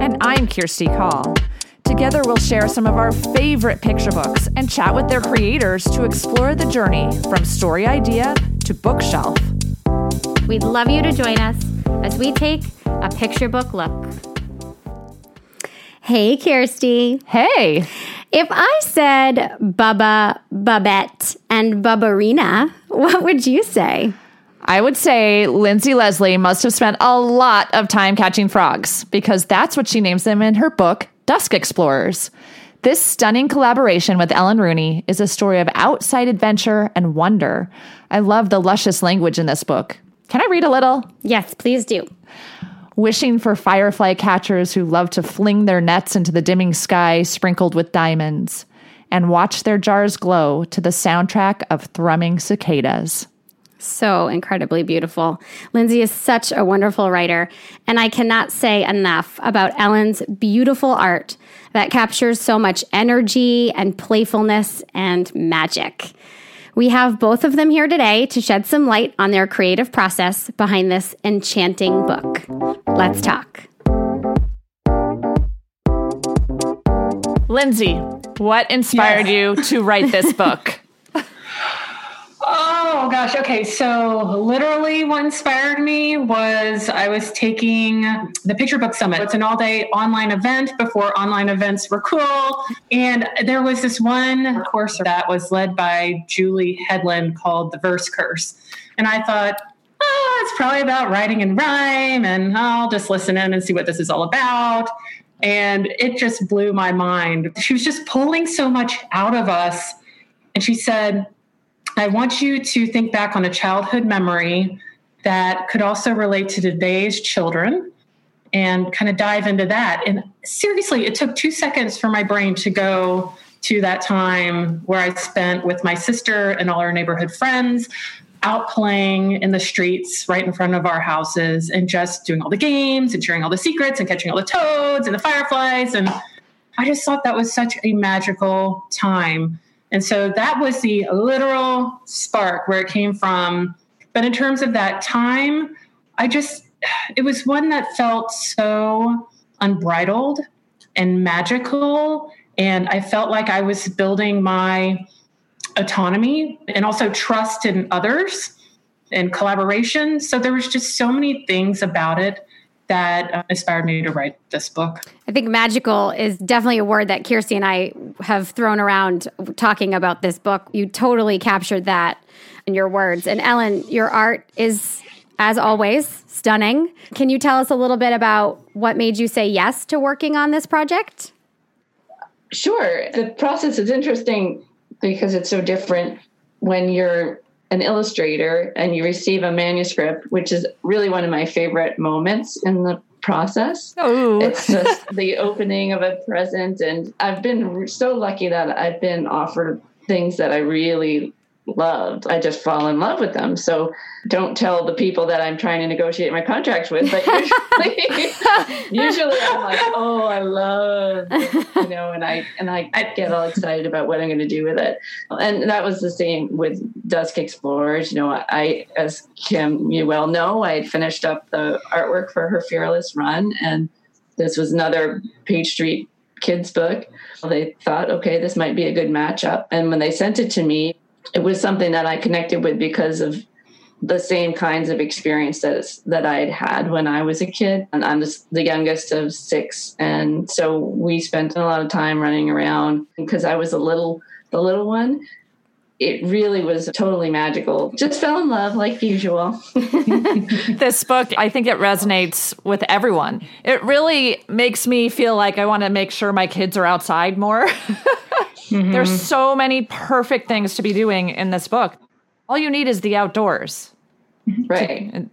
And I'm Kirsty Call. Together, we'll share some of our favorite picture books and chat with their creators to explore the journey from story idea to bookshelf. We'd love you to join us as we take a picture book look. Hey, Kirsty. Hey. If I said Bubba, Babette, and Bubbarina, what would you say? I would say Lindsay Leslie must have spent a lot of time catching frogs because that's what she names them in her book, Dusk Explorers. This stunning collaboration with Ellen Rooney is a story of outside adventure and wonder. I love the luscious language in this book. Can I read a little? Yes, please do. Wishing for firefly catchers who love to fling their nets into the dimming sky sprinkled with diamonds and watch their jars glow to the soundtrack of thrumming cicadas. So incredibly beautiful. Lindsay is such a wonderful writer, and I cannot say enough about Ellen's beautiful art that captures so much energy and playfulness and magic. We have both of them here today to shed some light on their creative process behind this enchanting book. Let's talk. Lindsay, what inspired yes. you to write this book? Oh gosh. Okay. So literally what inspired me was I was taking the Picture Book Summit. It's an all day online event before online events were cool. And there was this one course that was led by Julie Hedlund called The Verse Curse. And I thought, oh, it's probably about writing and rhyme. And I'll just listen in and see what this is all about. And it just blew my mind. She was just pulling so much out of us. And she said, I want you to think back on a childhood memory that could also relate to today's children and kind of dive into that. And seriously, it took two seconds for my brain to go to that time where I spent with my sister and all our neighborhood friends out playing in the streets right in front of our houses and just doing all the games and sharing all the secrets and catching all the toads and the fireflies. And I just thought that was such a magical time. And so that was the literal spark where it came from. But in terms of that time, I just, it was one that felt so unbridled and magical. And I felt like I was building my autonomy and also trust in others and collaboration. So there was just so many things about it that uh, inspired me to write this book. I think magical is definitely a word that Kirsty and I have thrown around talking about this book. You totally captured that in your words. And Ellen, your art is, as always, stunning. Can you tell us a little bit about what made you say yes to working on this project? Sure. The process is interesting because it's so different when you're an illustrator and you receive a manuscript, which is really one of my favorite moments in the process. Oh. It's just the opening of a present. And I've been so lucky that I've been offered things that I really loved. I just fall in love with them. So don't tell the people that I'm trying to negotiate my contracts with, but usually, usually I'm like, oh, I love, you know, and I and I, I get all excited about what I'm going to do with it. And that was the same with Dusk Explorers. You know, I, as Kim, you well know, I had finished up the artwork for her Fearless Run, and this was another Page Street kids book. They thought, okay, this might be a good matchup. And when they sent it to me, it was something that I connected with because of the same kinds of experiences that I had had when I was a kid. And I'm the youngest of six, and so we spent a lot of time running around because I was a little the little one. It really was totally magical. Just fell in love like usual. this book, I think it resonates with everyone. It really makes me feel like I want to make sure my kids are outside more. Mm-hmm. There's so many perfect things to be doing in this book. All you need is the outdoors. Right.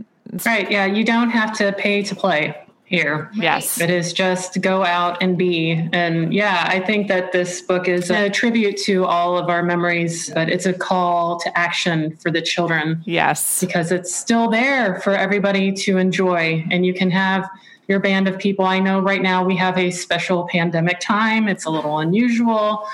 Right. Yeah. You don't have to pay to play here. Yes. It is just go out and be. And yeah, I think that this book is a tribute to all of our memories, but it's a call to action for the children Yes. because it's still there for everybody to enjoy. And you can have your band of people. I know right now we have a special pandemic time, it's a little unusual.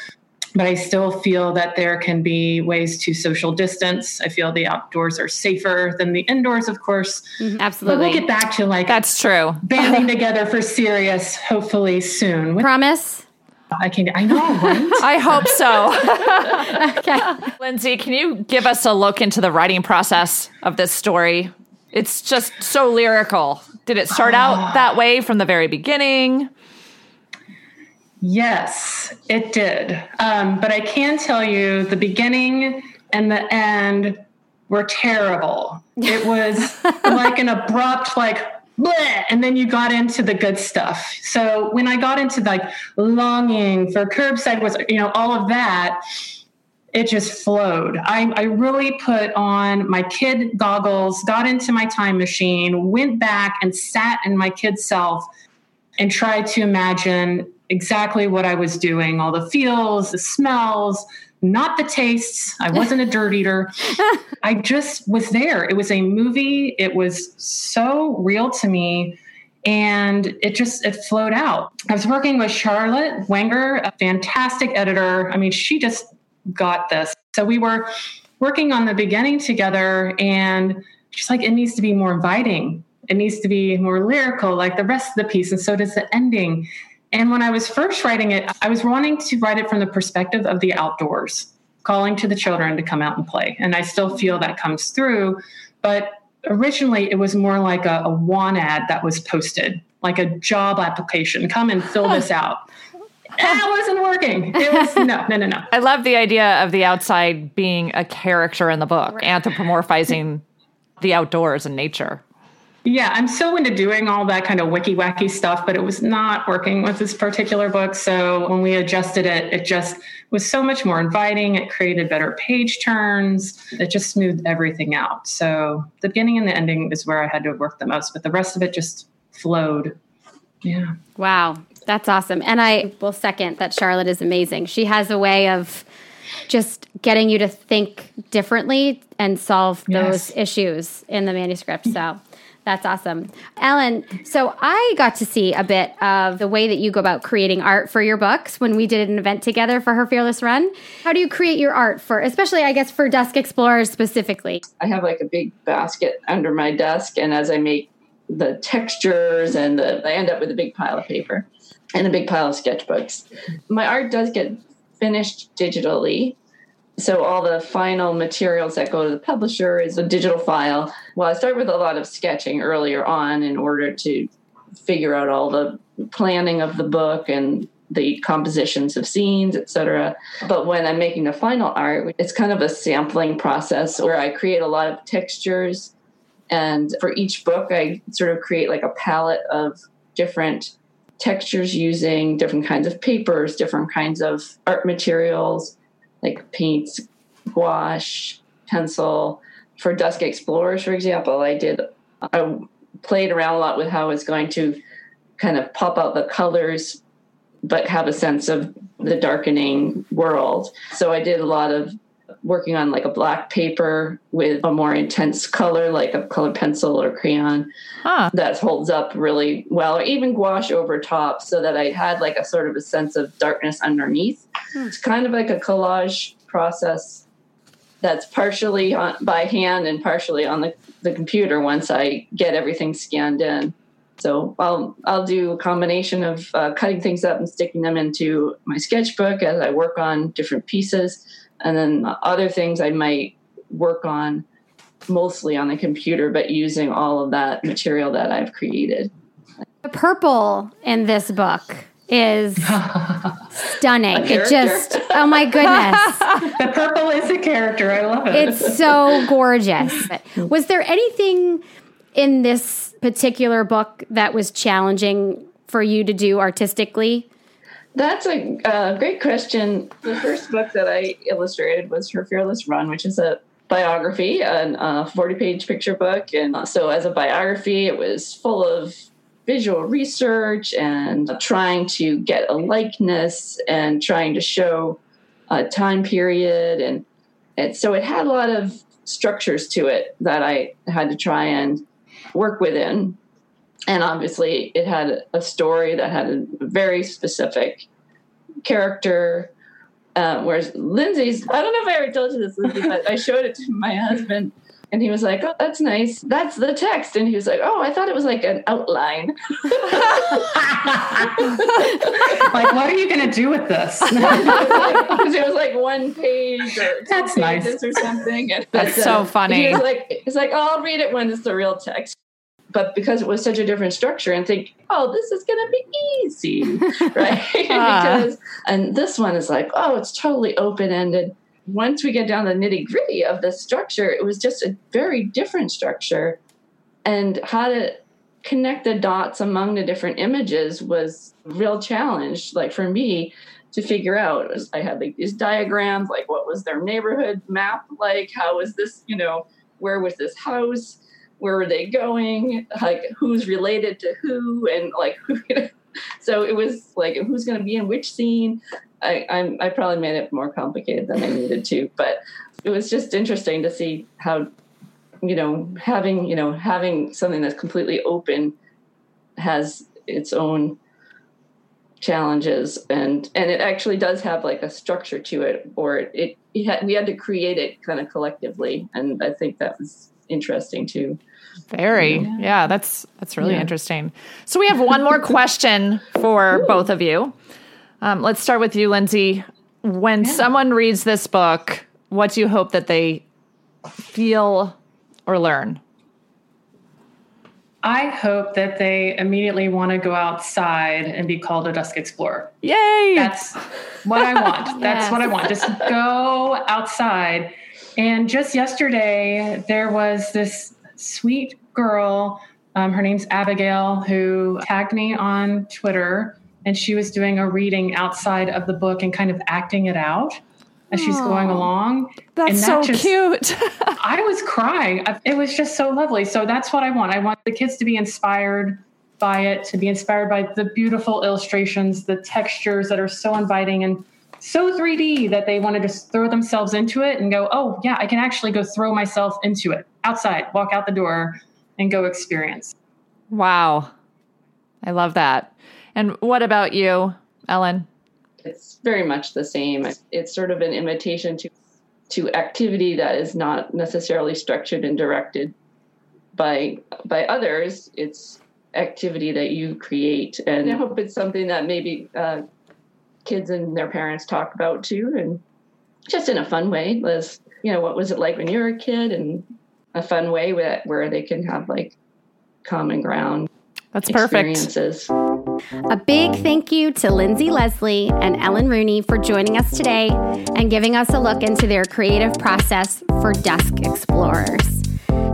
But I still feel that there can be ways to social distance. I feel the outdoors are safer than the indoors, of course. Mm-hmm. But Absolutely. we'll get back to like That's true. banding together for serious, hopefully soon. Promise? I can, I know, right? I hope so. Okay. Lindsay, can you give us a look into the writing process of this story? It's just so lyrical. Did it start out ah. that way from the very beginning? Yes, it did. Um, but I can tell you the beginning and the end were terrible. It was like an abrupt, like, bleh, and then you got into the good stuff. So when I got into like longing for curbside was, you know, all of that, it just flowed. I, I really put on my kid goggles, got into my time machine, went back and sat in my kid self and tried to imagine exactly what I was doing all the feels, the smells, not the tastes. I wasn't a dirt eater. I just was there. It was a movie. It was so real to me and it just it flowed out. I was working with Charlotte Wenger, a fantastic editor. I mean, she just got this. So we were working on the beginning together and she's like it needs to be more inviting. It needs to be more lyrical like the rest of the piece and so does the ending. And when I was first writing it, I was wanting to write it from the perspective of the outdoors, calling to the children to come out and play. And I still feel that comes through. But originally, it was more like a, a want ad that was posted, like a job application. Come and fill this out. That wasn't working. It was no, no, no, no. I love the idea of the outside being a character in the book, anthropomorphizing the outdoors and nature. Yeah, I'm so into doing all that kind of wiki wacky stuff, but it was not working with this particular book. So when we adjusted it, it just was so much more inviting. It created better page turns. It just smoothed everything out. So the beginning and the ending is where I had to work the most, but the rest of it just flowed. Yeah. Wow. That's awesome. And I will second that Charlotte is amazing. She has a way of just getting you to think differently and solve those Yes. issues in the manuscript. So that's awesome. Ellen, so I got to see a bit of the way that you go about creating art for your books when we did an event together for her Fearless Run. How do you create your art for, especially, I guess, for Dusk Explorers specifically? I have like a big basket under my desk, and as I make the textures and the, I end up with a big pile of paper and a big pile of sketchbooks. My art does get finished digitally. So all the final materials that go to the publisher is a digital file. Well, I start with a lot of sketching earlier on in order to figure out all the planning of the book and the compositions of scenes, etc. But when I'm making the final art, it's kind of a sampling process where I create a lot of textures. And for each book, I sort of create like a palette of different textures using different kinds of papers, different kinds of art materials like paints, gouache, pencil. For Dusk Explorers, for example, I did, I played around a lot with how I was going to kind of pop out the colors, but have a sense of the darkening world. So I did a lot of working on like a black paper with a more intense color, like a colored pencil or crayon Huh. that holds up really well, or even gouache over top, so that I had like a sort of a sense of darkness underneath. It's kind of like a collage process that's partially on, by hand and partially on the, the computer once I get everything scanned in. So I'll I'll do a combination of uh, cutting things up and sticking them into my sketchbook as I work on different pieces, and then other things I might work on mostly on the computer, but using all of that material that I've created. The purple in this book is stunning. It just, oh my goodness. The purple is a character. I love it. It's so gorgeous. Was there anything in this particular book that was challenging for you to do artistically? That's a uh, great question. The first book that I illustrated was her Fearless Run, which is a biography, a 40 page picture book. And so, as a biography, it was full of visual research and trying to get a likeness and trying to show a time period. And, and so, it had a lot of structures to it that I had to try and work within. And obviously, it had a story that had a very specific character uh, whereas Lindsay's, I don't know if I ever told you this, Lindsay, but I showed it to my husband and he was like, "Oh, that's nice. That's the text." And he was like, "Oh, I thought it was like an outline." like, what are you going to do with this? Because it, it, was like one page or that's nice or something. And, that's but, so uh, funny. He was like, "It's like, oh, I'll read it when it's the real text." but because it was such a different structure and think oh this is going to be easy right uh. because and this one is like oh it's totally open ended once we get down the nitty gritty of the structure it was just a very different structure. And how to connect the dots among the different images was a real challenge like for me to figure out. I had like these diagrams like what was their neighborhood map like? How was this you know where was this house? Where were they going, like who's related to who, and like so it was like who's going to be in which scene. I, I'm, I probably made it more complicated than I needed to, but it was just interesting to see how, you know, having you know having something that's completely open has its own challenges and and it actually does have like a structure to it or it, it had, we had to create it kind of collectively and i think that was interesting too very. Yeah. yeah, that's that's really yeah. interesting. So we have one more question for both of you. Um, let's start with you, Lindsay. When yeah. someone reads this book, what do you hope that they feel or learn? I hope that they immediately want to go outside and be called a dusk explorer. Yay! That's what I want. That's yes. what I want. Just go outside. And just yesterday, there was this sweet girl. Um, her name's Abigail, who tagged me on Twitter, and she was doing a reading outside of the book and kind of acting it out as she's going along. That's that so just, cute. I was crying. It was just so lovely. So that's what I want. I want the kids to be inspired by it, to be inspired by the beautiful illustrations, the textures that are so inviting and so 3D that they want to just throw themselves into it and go, oh, yeah, I can actually go throw myself into it outside, walk out the door, and go experience. Wow. I love that. And what about you, Ellen? It's very much the same. It's sort of an invitation to to activity that is not necessarily structured and directed by by others. It's activity that you create, and I hope it's something that maybe uh, kids and their parents talk about too, and just in a fun way. Liz, you know, what was it like when you were a kid, and a fun way where, where they can have like common ground. That's perfect. A big thank you to Lindsay Leslie and Ellen Rooney for joining us today and giving us a look into their creative process for Dusk Explorers.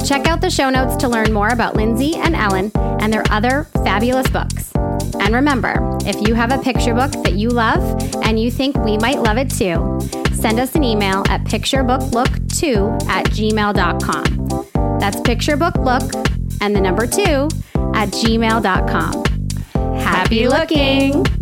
Check out the show notes to learn more about Lindsay and Ellen and their other fabulous books. And remember, if you have a picture book that you love and you think we might love it too, send us an email at picturebooklook2 at gmail.com. That's picturebooklook and the number two at gmail.com. Happy looking!